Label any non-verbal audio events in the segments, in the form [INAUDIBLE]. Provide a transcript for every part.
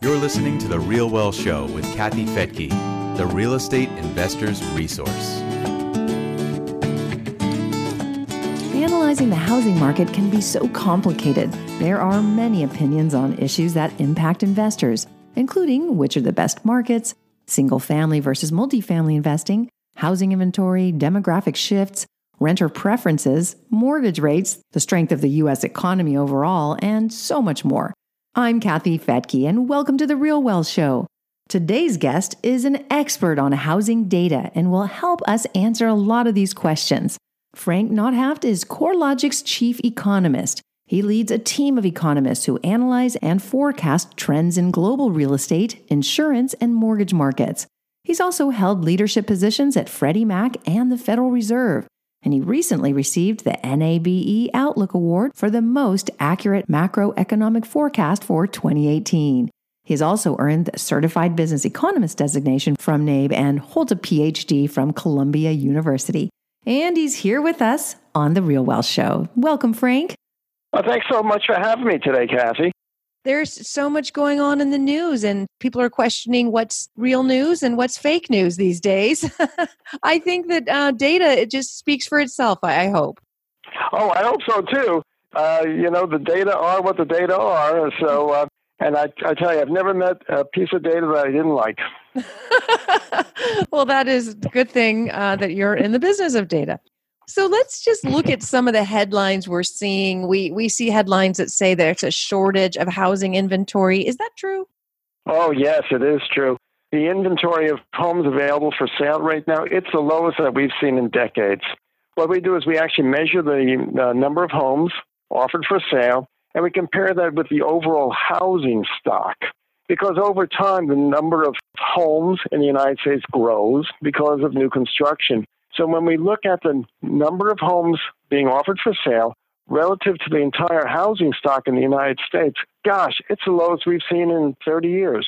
You're listening to The Real Wealth Show with Kathy Fettke, the real estate investor's resource. Analyzing the housing market can be so complicated. There are many opinions on issues that impact investors, including which are the best markets, single family versus multifamily investing, housing inventory, demographic shifts, renter preferences, mortgage rates, the strength of the U.S. economy overall, and so much more. I'm Kathy Fettke, and welcome to The Real Wealth Show. Today's guest is an expert on housing data and will help us answer a lot of these questions. Frank Nothaft is CoreLogic's chief economist. He leads a team of economists who analyze and forecast trends in global real estate, insurance, and mortgage markets. He's also held leadership positions at Freddie Mac and the Federal Reserve and he recently received the NABE Outlook Award for the most accurate macroeconomic forecast for 2018. He has also earned the Certified Business Economist designation from NABE and holds a PhD from Columbia University. And he's here with us on The Real Wealth Show. Welcome, Frank. Well, thanks so much for having me today, Kathy there's so much going on in the news and people are questioning what's real news and what's fake news these days. [LAUGHS] I think that uh, data it just speaks for itself i, hope. Oh i hope so too. Uh, you know the data are what the data are so [LAUGHS] uh, and I, I tell you i've never met a piece of data that i didn't like. [LAUGHS] Well that is a good thing uh, that you're in the business of data so let's just look at some of the headlines we're seeing. We we see headlines that say there's a shortage of housing inventory. Is that true? Oh yes, it is true. The inventory of homes available for sale right now, it's the lowest that we've seen in decades. What we do is we actually measure the uh, number of homes offered for sale and we compare that with the overall housing stock. Because over time, the number of homes in the United States grows because of new construction. So when we look at the number of homes being offered for sale relative to the entire housing stock in the United States, gosh, it's the lowest we've seen in 30 years.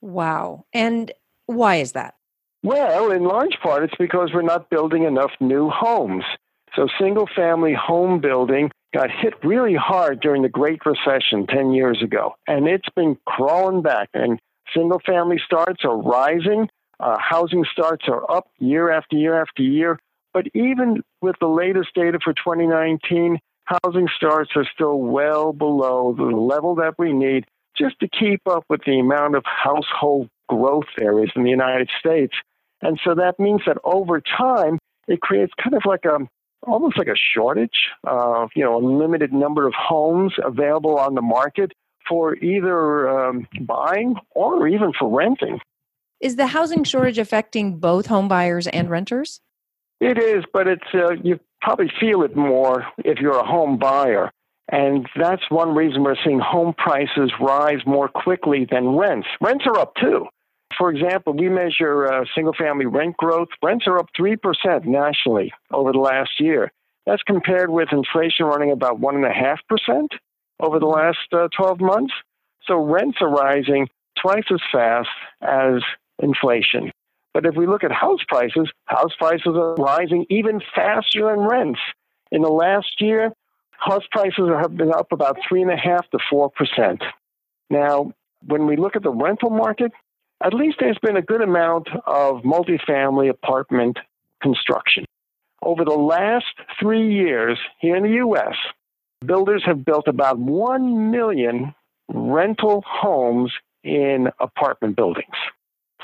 Wow. And why is that? Well, in large part, it's because we're not building enough new homes. So, single family home building got hit really hard during the Great Recession 10 years ago, and it's been crawling back. And single family starts are rising, uh, housing starts are up year after year after year. But even with the latest data for 2019, housing starts are still well below the level that we need just to keep up with the amount of household growth there is in the United States. And so that means that over time, it creates kind of like a almost like a shortage of you know a limited number of homes available on the market for either um, buying or even for renting. Is the housing shortage affecting both home buyers and renters? It is, but it's uh, you probably feel it more if you're a home buyer. And that's one reason we're seeing home prices rise more quickly than rents. Rents are up too. For example, we measure uh, single family rent growth. Rents are up 3% nationally over the last year. That's compared with inflation running about 1.5% over the last uh, 12 months. So rents are rising twice as fast as inflation. But if we look at house prices, house prices are rising even faster than rents. In the last year, house prices have been up about three and a half to four percent. Now, when we look at the rental market, at least there's been a good amount of multifamily apartment construction. Over the last three years here in the U.S., builders have built about 1 million rental homes in apartment buildings.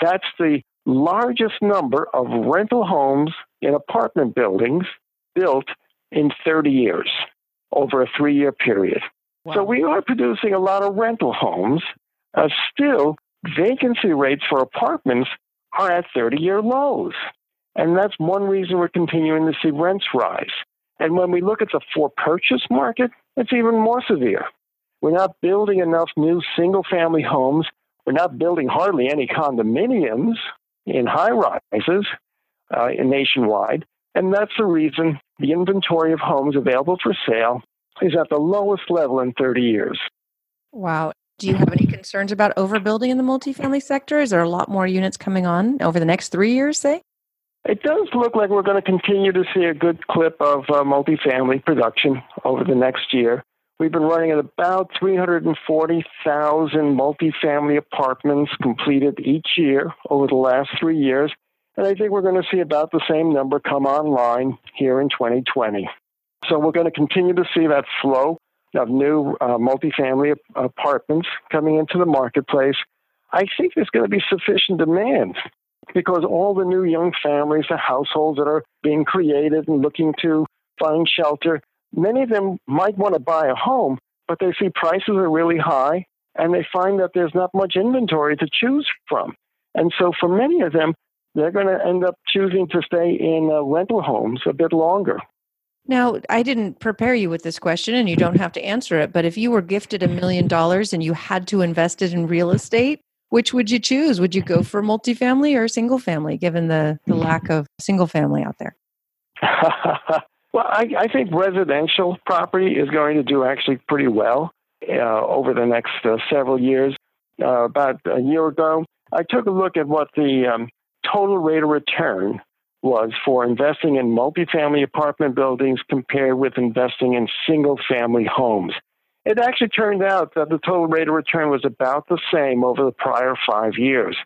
That's the largest number of rental homes in apartment buildings built in 30 years over a three year period. Wow. So we are producing a lot of rental homes. Uh, still, vacancy rates for apartments are at 30 year lows. And that's one reason we're continuing to see rents rise. And when we look at the for purchase market, it's even more severe. We're not building enough new single family homes we're not building hardly any condominiums in high rises uh, nationwide. And that's the reason the inventory of homes available for sale is at the lowest level in 30 years. Wow. Do you have any concerns about overbuilding in the multifamily sector? Is there a lot more units coming on over the next three years, say? It does look like we're going to continue to see a good clip of uh, multifamily production over the next year. We've been running at about 340,000 multifamily apartments completed each year over the last three years. And I think we're going to see about the same number come online here in 2020. So we're going to continue to see that flow of new uh, multifamily apartments coming into the marketplace. I think there's going to be sufficient demand because all the new young families, the households that are being created and looking to find shelter, many of them might want to buy a home, but they see prices are really high and they find that there's not much inventory to choose from. And so for many of them, they're going to end up choosing to stay in uh, rental homes a bit longer. Now, I didn't prepare you with this question and you don't have to answer it, but if you were gifted a million dollars and you had to invest it in real estate, which would you choose? Would you go for multifamily or single family, given the, the lack of single family out there? [LAUGHS] well, I, I, think residential property is going to do actually pretty well uh, over the next uh, several years. Uh, about a year ago, I took a look at what the um, total rate of return was for investing in multifamily apartment buildings compared with investing in single family homes. It actually turned out that the total rate of return was about the same over the prior five years.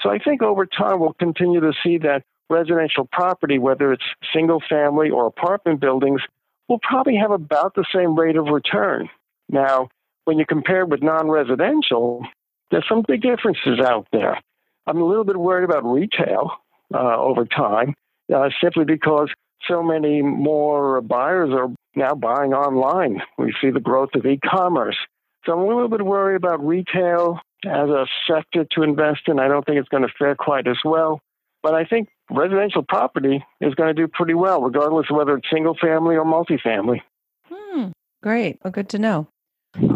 So I think over time we'll continue to see that residential property, whether it's single family or apartment buildings, will probably have about the same rate of return. Now, when you compare with non residential, there's some big differences out there. I'm a little bit worried about retail uh, over time, uh, simply because so many more buyers are now buying online. We see the growth of e commerce. So I'm a little bit worried about retail as a sector to invest in. I don't think it's going to fare quite as well. But I think residential property is going to do pretty well, regardless of whether it's single family or multifamily. Hmm, great. Well, good to know.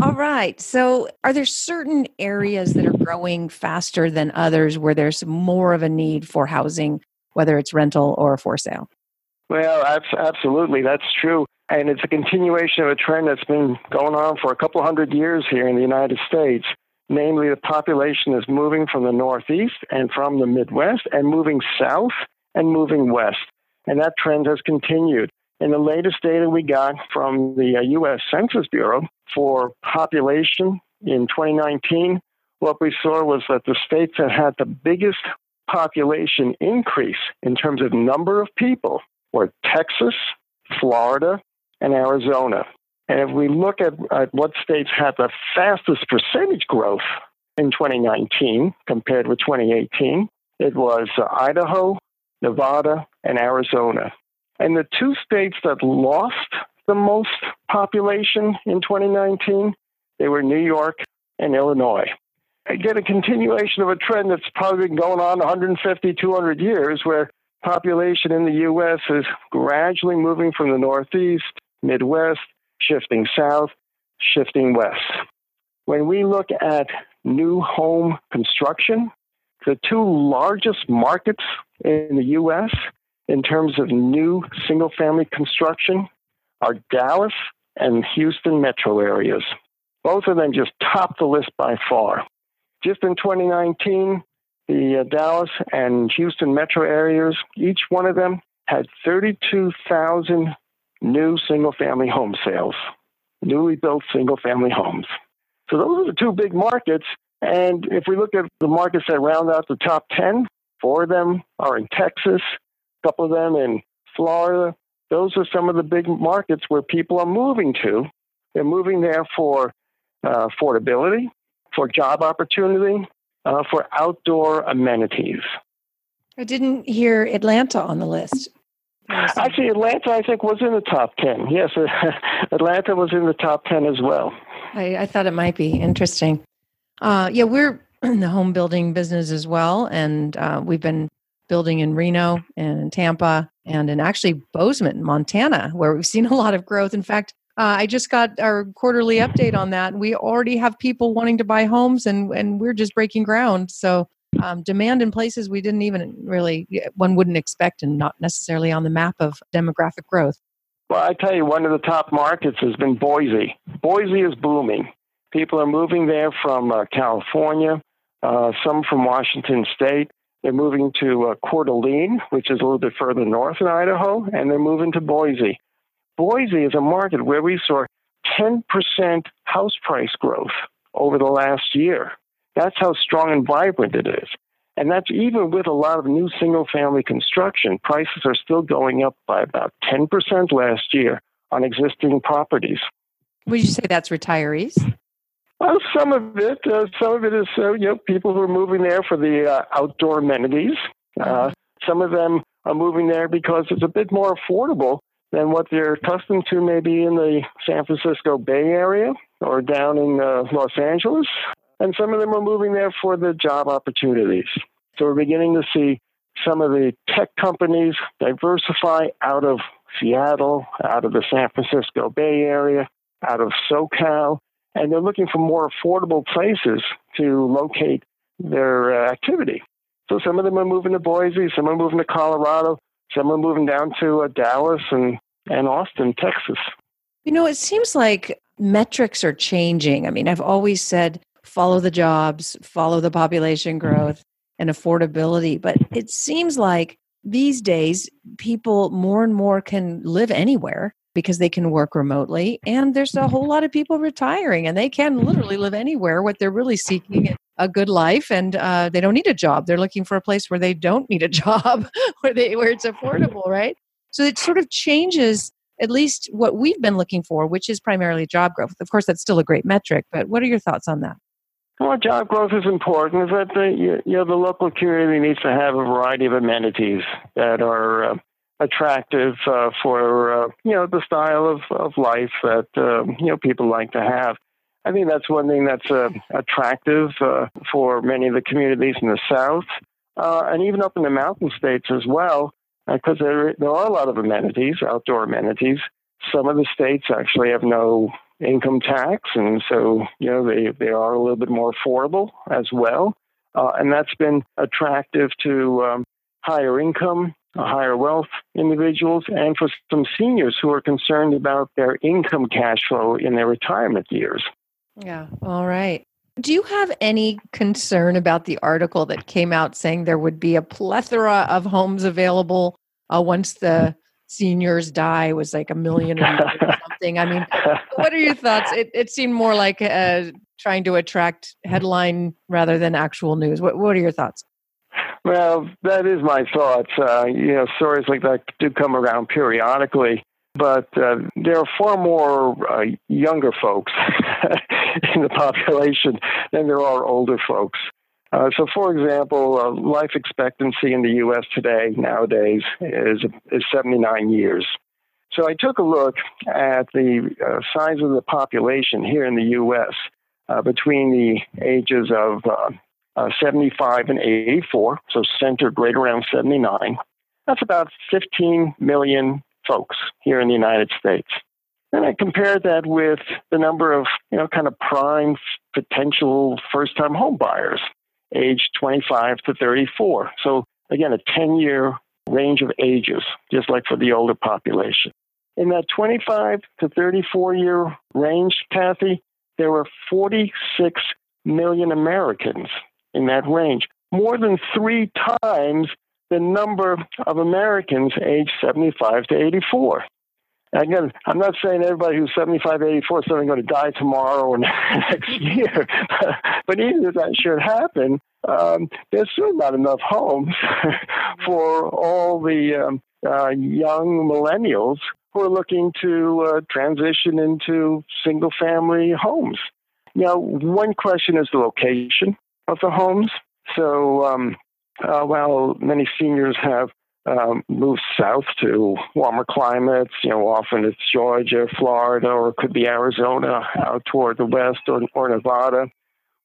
All right. So, are there certain areas that are growing faster than others where there's more of a need for housing, whether it's rental or for sale? Well, absolutely. That's true. And it's a continuation of a trend that's been going on for a couple hundred years here in the United States. Namely, the population is moving from the Northeast and from the Midwest and moving south and moving west. And that trend has continued. In the latest data we got from the U.S. Uh, Census Bureau for population in 2019, what we saw was that the states that had the biggest population increase in terms of number of people were Texas, Florida, and Arizona. And if we look at, at what states had the fastest percentage growth in 2019 compared with 2018, it was uh, Idaho, Nevada, and Arizona. And the two states that lost the most population in 2019, they were New York and Illinois. Again, a continuation of a trend that's probably been going on 150, 200 years, where population in the U.S. is gradually moving from the Northeast, Midwest, shifting south, shifting west. When we look at new home construction, the two largest markets in the U.S. in terms of new single family construction are Dallas and Houston metro areas. Both of them just top the list by far. Just in 2019, the uh, Dallas and Houston metro areas, each one of them had 32,000 new single family home sales, newly built single family homes. So those are the two big markets. And if we look at the markets that round out the top 10, four of them are in Texas, a couple of them in Florida. Those are some of the big markets where people are moving to. They're moving there for uh, affordability, for job opportunity, uh, for outdoor amenities. I didn't hear Atlanta on the list. Actually, Atlanta, I think, was in the top 10. Yes, [LAUGHS] Atlanta was in the top 10 as well. I, I thought it might be interesting. Uh, yeah, we're [CLEARS THROAT] in the home building business as well. And uh, we've been building in Reno and in Tampa and in actually Bozeman, Montana, where we've seen a lot of growth. In fact, uh, I just got our quarterly update on that. We already have people wanting to buy homes, and and we're just breaking ground. So um, demand in places we didn't even really one wouldn't expect, and not necessarily on the map of demographic growth. Well, I tell you, one of the top markets has been Boise. Boise is booming. People are moving there from uh, California, uh, some from Washington State. They're moving to uh, Coeur d'Alene, which is a little bit further north in Idaho, and they're moving to Boise. Boise is a market where we saw 10% house price growth over the last year. That's how strong and vibrant it is. And that's even with a lot of new single family construction. Prices are still going up by about 10% last year on existing properties. Would you say that's retirees? Well, some of it, uh, some of it is uh, you know people who are moving there for the uh, outdoor amenities. Uh, mm-hmm. some of them are moving there because it's a bit more affordable than what they're accustomed to, maybe in the San Francisco Bay Area or down in uh, Los Angeles. And some of them are moving there for the job opportunities. So we're beginning to see some of the tech companies diversify out of Seattle, out of the San Francisco Bay Area, out of SoCal, and they're looking for more affordable places to locate their uh, activity. So some of them are moving to Boise, some are moving to Colorado, some are moving down to uh, Dallas and, and Austin, Texas. You know, it seems like metrics are changing. I mean, I've always said follow the jobs, follow the population growth and affordability, but it seems like these days people more and more can live anywhere because they can work remotely and there's a whole lot of people retiring and they can literally live anywhere what they're really seeking is a good life and uh, they don't need a job. They're looking for a place where they don't need a [LAUGHS] job where they where it's affordable right? So it sort of changes at least what we've been looking for which is primarily job growth. Of course that's still a great metric but what are your thoughts on that well, job growth is important. Is that the you know the local community needs to have a variety of amenities that are uh, attractive uh, for uh, you know the style of, of life that uh, you know people like to have. I think that's one thing that's uh, attractive uh, for many of the communities in the South uh, and even up in the mountain states as well, because there there are a lot of amenities, outdoor amenities. Some of the states actually have no income tax, and so you know they they are a little bit more affordable as well, and that's been attractive to um, higher income higher wealth individuals and for some seniors who are concerned about their income cash flow in their retirement years. Yeah, all right. Do you have any concern about the article that came out saying there would be a plethora of homes available uh, once the seniors die? It was like a million [LAUGHS] I mean, what are your thoughts? It, it seemed more like uh, trying to attract headline rather than actual news. What, what are your thoughts? Well, that is my thoughts. Uh, you know, stories like that do come around periodically, but uh, there are far more uh, younger folks [LAUGHS] in the population than there are older folks. Uh, so, for example, uh, life expectancy in the U.S. today, nowadays, is, is 79 years. So, I took a look at the uh, size of the population here in the U.S. between the ages of uh, 75 and 84, so centered right around 79. That's about 15 million folks here in the United States. And I compared that with the number of, you know, kind of prime potential first time home buyers, age 25 to 34. So again, a 10 year range of ages, just like for the older population. In that 25 to 34 year range, Kathy, there were 46 million Americans in that range, more than three times the number of Americans aged 75 to 84. Again, I'm not saying everybody who's 75, 84 is suddenly going to die tomorrow or [LAUGHS] next [LAUGHS] year, but even if that should happen, um, there's still not enough homes [LAUGHS] for all the um, uh, young millennials who are looking to uh, transition into single family homes. Now, one question is the location of the homes. So um, uh, while many seniors have um, moved south to warmer climates, you know, often it's Georgia, Florida, or it could be Arizona out toward the west or, or Nevada.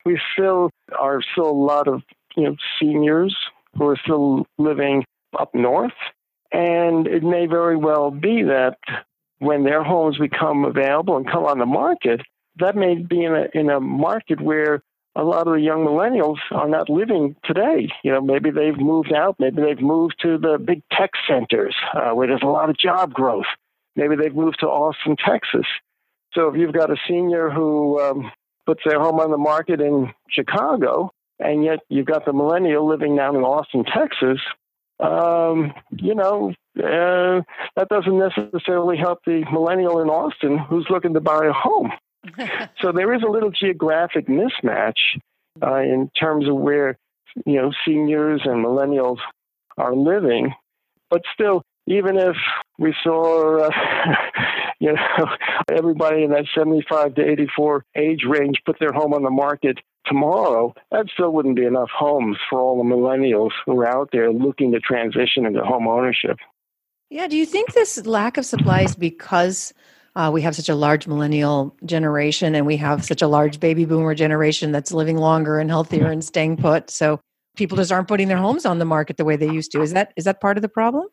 We still are still a lot of you know seniors who are still living up north, and it may very well be that when their homes become available and come on the market, that may be in a in a market where a lot of the young millennials are not living today. You know, maybe they've moved out, maybe they've moved to the big tech centers uh, where there's a lot of job growth. Maybe they've moved to Austin, Texas. So if you've got a senior who um, puts their home on the market in Chicago, and yet you've got the millennial living down in Austin, Texas, um, you know, uh, that doesn't necessarily help the millennial in Austin who's looking to buy a home. [LAUGHS] so there is a little geographic mismatch uh, in terms of where you know seniors and millennials are living, but still, even if we saw uh, [LAUGHS] you know [LAUGHS] everybody in that 75 to 84 age range put their home on the market tomorrow, that still wouldn't be enough homes for all the millennials who are out there looking to transition into home ownership. Yeah, do you think this lack of supply is because uh, we have such a large millennial generation and we have such a large baby boomer generation that's living longer and healthier and staying put? So people just aren't putting their homes on the market the way they used to. Is that is that part of the problem?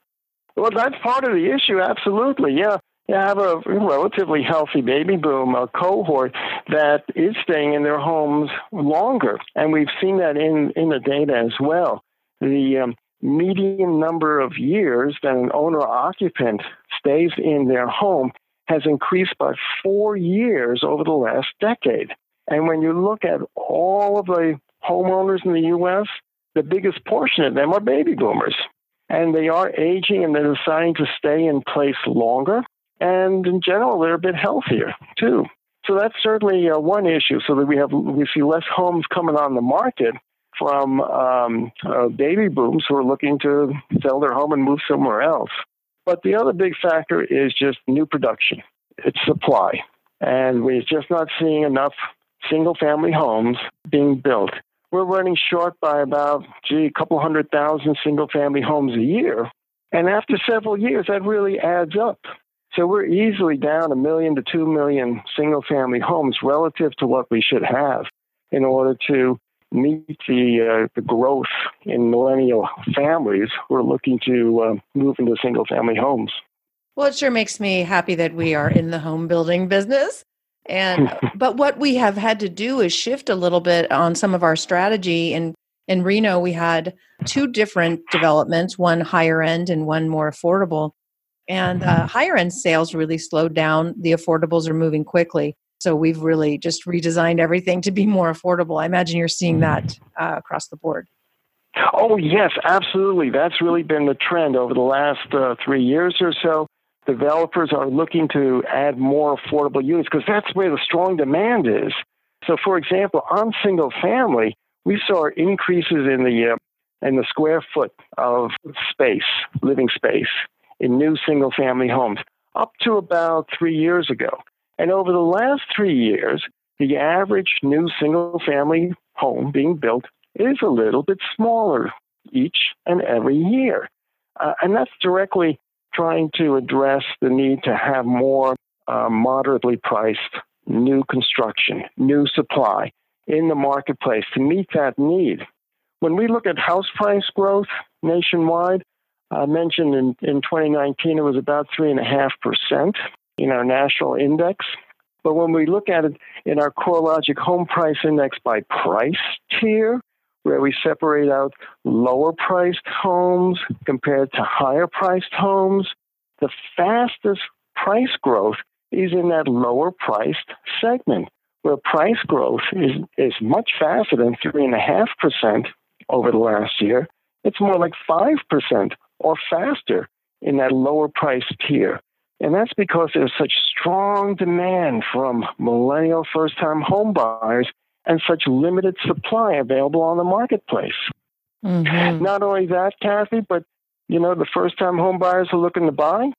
Well, that's part of the issue. Absolutely, yeah. You have a relatively healthy baby boom a cohort that is staying in their homes longer, and we've seen that in in the data as well. The um, median number of years that an owner occupant stays in their home has increased by four years over the last decade. And when you look at all of the homeowners in the U.S., the biggest portion of them are baby boomers. And they are aging and they're deciding to stay in place longer. And in general, they're a bit healthier too. So that's certainly uh, one issue. So that we have we see less homes coming on the market from um, uh, baby booms who are looking to sell their home and move somewhere else. But the other big factor is just new production. It's supply. And we're just not seeing enough single family homes being built. We're running short by about, gee, a couple hundred thousand single family homes a year. And after several years, that really adds up. So we're easily down a million to two million single family homes relative to what we should have in order to meet the, uh, the growth in millennial families who are looking to uh, move into single family homes. Well, it sure makes me happy that we are in the home building business. And [LAUGHS] but what we have had to do is shift a little bit on some of our strategy. And in Reno, we had two different developments, one higher end and one more affordable. And uh, higher end sales really slowed down. The affordables are moving quickly. So we've really just redesigned everything to be more affordable. I imagine you're seeing that uh, across the board. Oh, yes, absolutely. That's really been the trend over the last uh, three years or so. Developers are looking to add more affordable units because that's where the strong demand is. So, for example, on single family, we saw increases in the uh, in the square foot of space, living space, in new single family homes up to about three years ago. And over the last three years, the average new single family home being built is a little bit smaller each and every year. Uh, and that's directly trying to address the need to have more uh, moderately priced new construction, new supply in the marketplace to meet that need. When we look at house price growth nationwide, I mentioned in, in 2019 it was about 3.5% in our national index. But when we look at it in our CoreLogic Home Price Index by price tier, where we separate out lower priced homes compared to higher priced homes, the fastest price growth is in that lower priced segment, where price growth is, is much faster than 3.5% over the last year. It's more like 5% or faster in that lower priced tier. And that's because there's such strong demand from millennial first time home buyers and such limited supply available on the marketplace. Mm-hmm. Not only that, Kathy, but you know, the first time home buyers are looking to buy,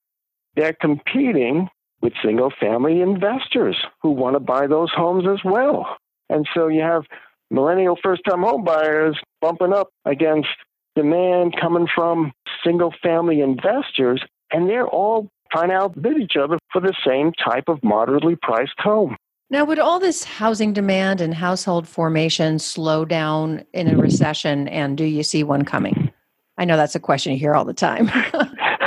they're competing with single family investors who want to buy those homes as well. And so you have millennial first time home buyers bumping up against demand coming from single family investors, and they're all trying to outbid each other for the same type of moderately priced home. Now, would all this housing demand and household formation slow down in a recession, and do you see one coming? I know that's a question you hear all the time. [LAUGHS]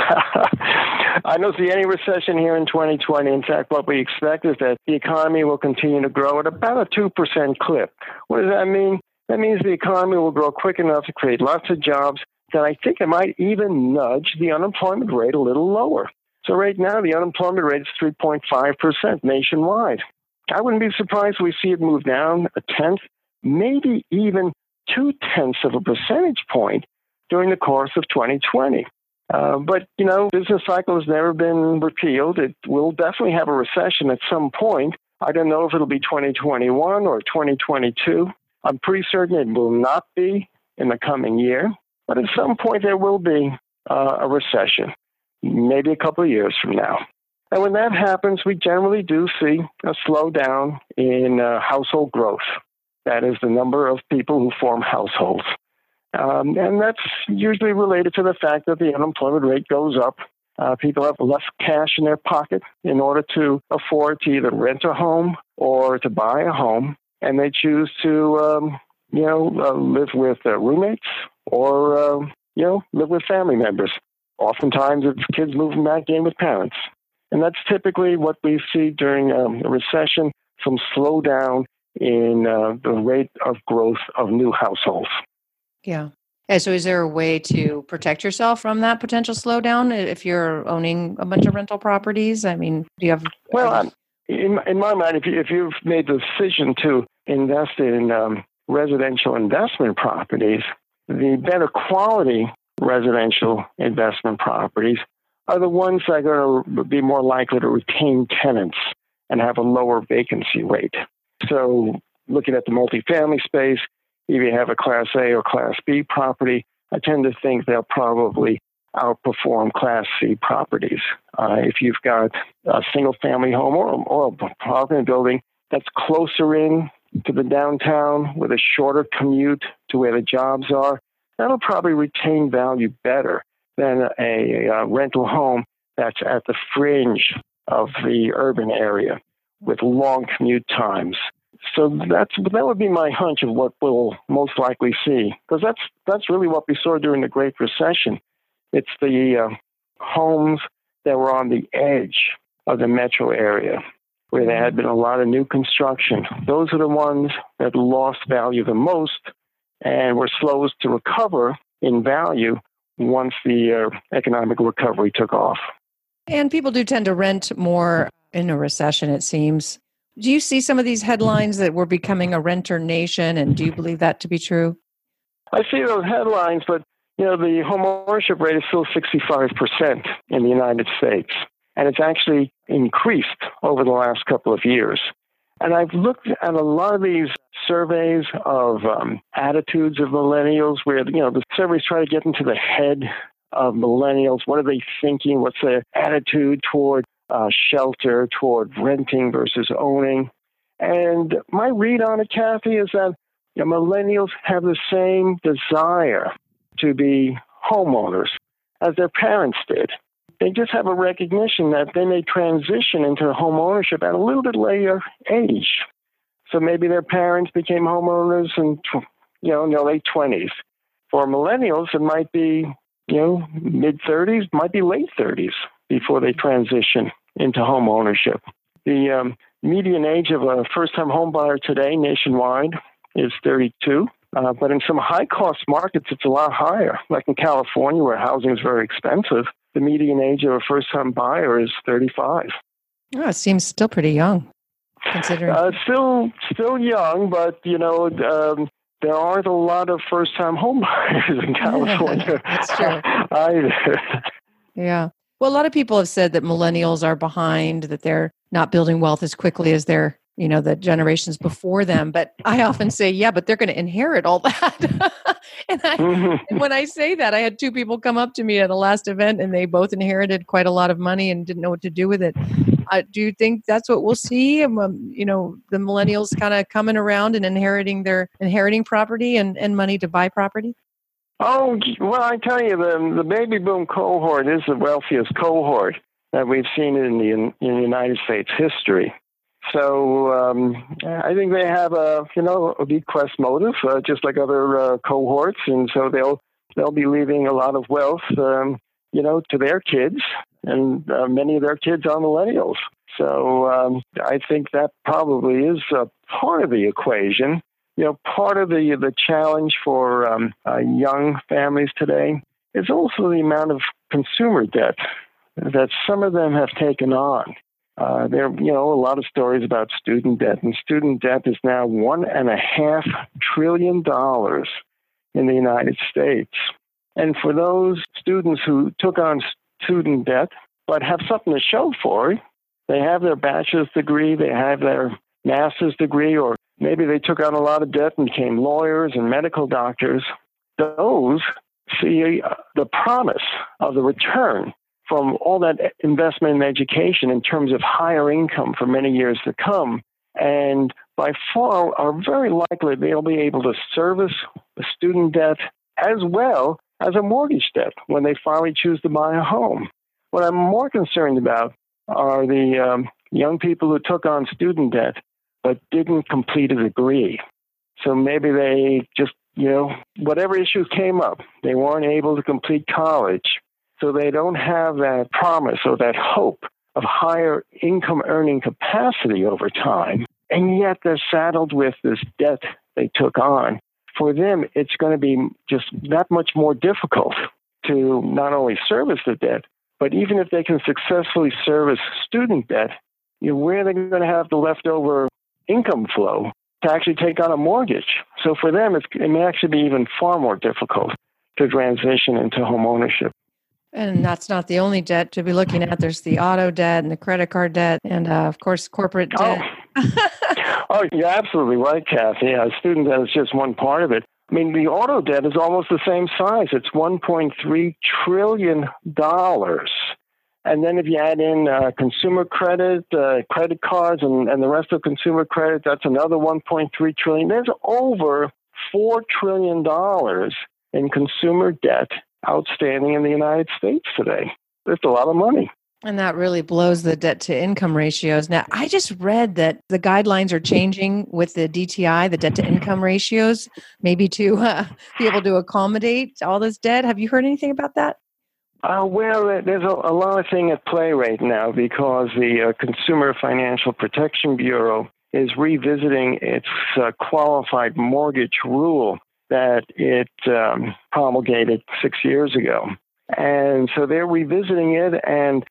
[LAUGHS] I don't see any recession here in 2020. In fact, what we expect is that the economy will continue to grow at about a 2% clip. What does that mean? That means the economy will grow quick enough to create lots of jobs that I think it might even nudge the unemployment rate a little lower. So right now, the unemployment rate is 3.5% nationwide. I wouldn't be surprised if we see it move down a tenth, maybe even two tenths of a percentage point during the course of 2020. Uh, but, you know, business cycle has never been repealed. It will definitely have a recession at some point. I don't know if it'll be 2021 or 2022. I'm pretty certain it will not be in the coming year. But at some point, there will be uh, a recession, maybe a couple of years from now. And when that happens, we generally do see a slowdown in uh, household growth. That is the number of people who form households. Um, and that's usually related to the fact that the unemployment rate goes up. Uh, people have less cash in their pocket in order to afford to either rent a home or to buy a home, and they choose to, um, you know, uh, live with roommates or, uh, you know, live with family members. Oftentimes, it's kids moving back in with parents, and that's typically what we see during um, a recession: some slowdown in uh, the rate of growth of new households. Yeah. Yeah, so is there a way to protect yourself from that potential slowdown if you're owning a bunch of rental properties? I mean, do you have? Well, um, in, in my mind, if, you, if you've made the decision to invest in um, residential investment properties, the better quality residential investment properties are the ones that are going to be more likely to retain tenants and have a lower vacancy rate. So, looking at the multifamily space, if you have a Class A or Class B property, I tend to think they'll probably outperform Class C properties. Uh, if you've got a single family home or, or a apartment building that's closer in to the downtown with a shorter commute to where the jobs are, that'll probably retain value better than a, a rental home that's at the fringe of the urban area with long commute times so that's that would be my hunch of what we'll most likely see, because that's that's really what we saw during the Great Recession. It's the uh, homes that were on the edge of the metro area, where there had been a lot of new construction. Those are the ones that lost value the most and were slowest to recover in value once the uh, economic recovery took off. And people do tend to rent more in a recession, it seems. Do you see some of these headlines that we're becoming a renter nation, and do you believe that to be true? I see those headlines, but you know the home ownership rate is still 65% in the United States, and it's actually increased over the last couple of years. And I've looked at a lot of these surveys of um, attitudes of millennials, where you know the surveys try to get into the head of millennials. What are they thinking? What's their attitude toward uh, shelter toward renting versus owning. And my read on it, Kathy, is that you know, millennials have the same desire to be homeowners as their parents did. They just have a recognition that they may transition into home ownership at a little bit later age. So maybe their parents became homeowners in you know in their late twenties. For millennials, it might be you know mid thirties, might be late thirties before they transition into home ownership. The um, median age of a first time home buyer today nationwide is 32. Uh, but in some high cost markets, it's a lot higher. Like in California, where housing is very expensive, the median age of a first time buyer is 35. Oh, it seems still pretty young, considering. Uh, still, still young, but you know, um, there aren't a lot of first time home [LAUGHS] buyers in [LAUGHS] California. That's true. [LAUGHS] either. Yeah. Well, a lot of people have said that millennials are behind, that they're not building wealth as quickly as their, you know, the generations before them. But I often say, yeah, but they're going to inherit all that. [LAUGHS] and, I, mm-hmm. when I say that, I had two people come up to me at a last event, and they both inherited quite a lot of money and didn't know what to do with it. Uh, do you think that's what we'll see? Um, um you know, the millennials kind of coming around and inheriting their inheriting property and, and money to buy property? Oh, well, I tell you, the, the baby boom cohort is the wealthiest cohort that we've seen in the, in, in United States history. So um, I think they have a you know a bequest motive, uh, just like other uh, cohorts, and so they'll they'll be leaving a lot of wealth, um, you know, to their kids, and uh, many of their kids are millennials. So um, I think that probably is part of the equation you know, part of the the challenge for um, uh, young families today is also the amount of consumer debt that some of them have taken on. Uh, there, you know, a lot of stories about student debt, and student debt is now one and a half trillion dollars in the United States. And for those students who took on student debt but have something to show for it, they have their bachelor's degree, they have their master's degree, or maybe they took on a lot of debt and became lawyers and medical doctors. Those see uh, the promise of the return from all that investment in education in terms of higher income for many years to come. And by far are very likely they'll be able to service the student debt as well as a mortgage debt when they finally choose to buy a home. What I'm more concerned about are the um, young people who took on student debt but didn't complete a degree. So maybe they just, you know, whatever issues came up, they weren't able to complete college. So they don't have that promise or that hope of higher income earning capacity over time. And yet they're saddled with this debt they took on. For them, it's going to be just that much more difficult to not only service the debt, but even if they can successfully service student debt, you know, where are they going to have the leftover income flow to actually take on a mortgage? So for them, it may actually be even far more difficult to transition into home ownership. And that's not the only debt to be looking at. There's the auto debt and the credit card debt, and uh, of course, corporate debt. Oh. [LAUGHS] oh, you're absolutely right, Kathy. Yeah, student debt is just one part of it. I mean, the auto debt is almost the same size. It's $1.3 trillion. And then if you add in uh, consumer credit, uh, credit cards, and, and the rest of consumer credit, that's another 1.3 trillion. There's over $4 trillion in consumer debt outstanding in the United States today. It's a lot of money. And that really blows the debt to income ratios. Now, I just read that the guidelines are changing with the DTI, the debt to income ratios, maybe to [LAUGHS] uh, be able to accommodate all this debt. Have you heard anything about that? Uh, well, there's a, a, lot of thing at play right now because the uh, Consumer Financial Protection Bureau is revisiting its uh, qualified mortgage rule that it um, promulgated six years ago. And so they're revisiting it, and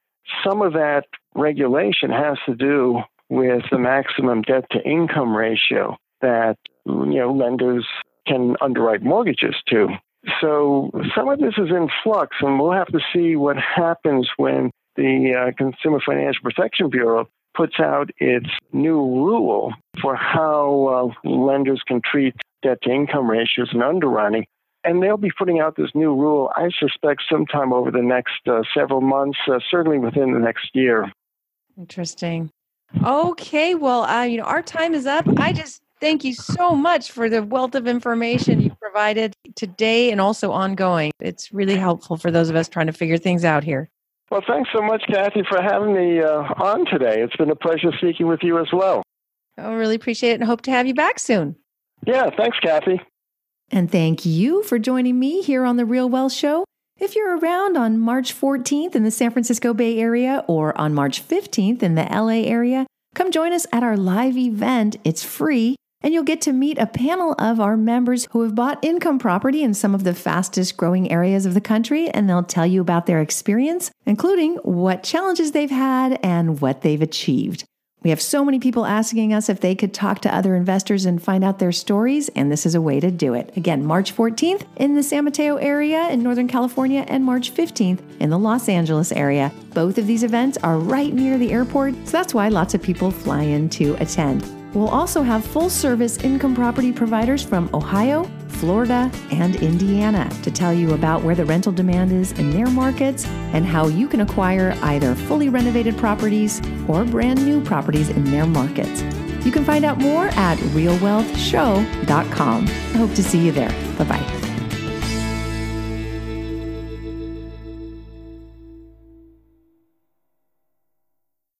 some of that regulation has to do with the maximum debt to income ratio that you know lenders can underwrite mortgages to. So some of this is in flux, and we'll have to see what happens when the uh, Consumer Financial Protection Bureau puts out its new rule for how uh, lenders can treat debt to income ratios and underwriting. And they'll be putting out this new rule, I suspect, sometime over the next uh, several months, uh, certainly within the next year. Interesting. Okay, well, uh, you know, our time is up. I just thank you so much for the wealth of information you provided today and also ongoing. It's really helpful for those of us trying to figure things out here. Well, thanks so much, Kathy, for having me uh, on today. It's been a pleasure speaking with you as well. I really appreciate it and hope to have you back soon. Yeah, thanks, Kathy. And thank you for joining me here on The Real Wealth Show. If you're around on March 14th in the San Francisco Bay Area or on March 15th in the LA area, come join us at our live event. It's free, and you'll get to meet a panel of our members who have bought income property in some of the fastest growing areas of the country, and they'll tell you about their experience, including what challenges they've had and what they've achieved. We have so many people asking us if they could talk to other investors and find out their stories, and this is a way to do it. Again, March 14th in the San Mateo area in Northern California and March 15th in the Los Angeles area. Both of these events are right near the airport, so that's why lots of people fly in to attend. We'll also have full service income property providers from Ohio, Florida, and Indiana to tell you about where the rental demand is in their markets and how you can acquire either fully renovated properties or brand new properties in their markets. You can find out more at realwealthshow.com. I hope to see you there. Bye bye.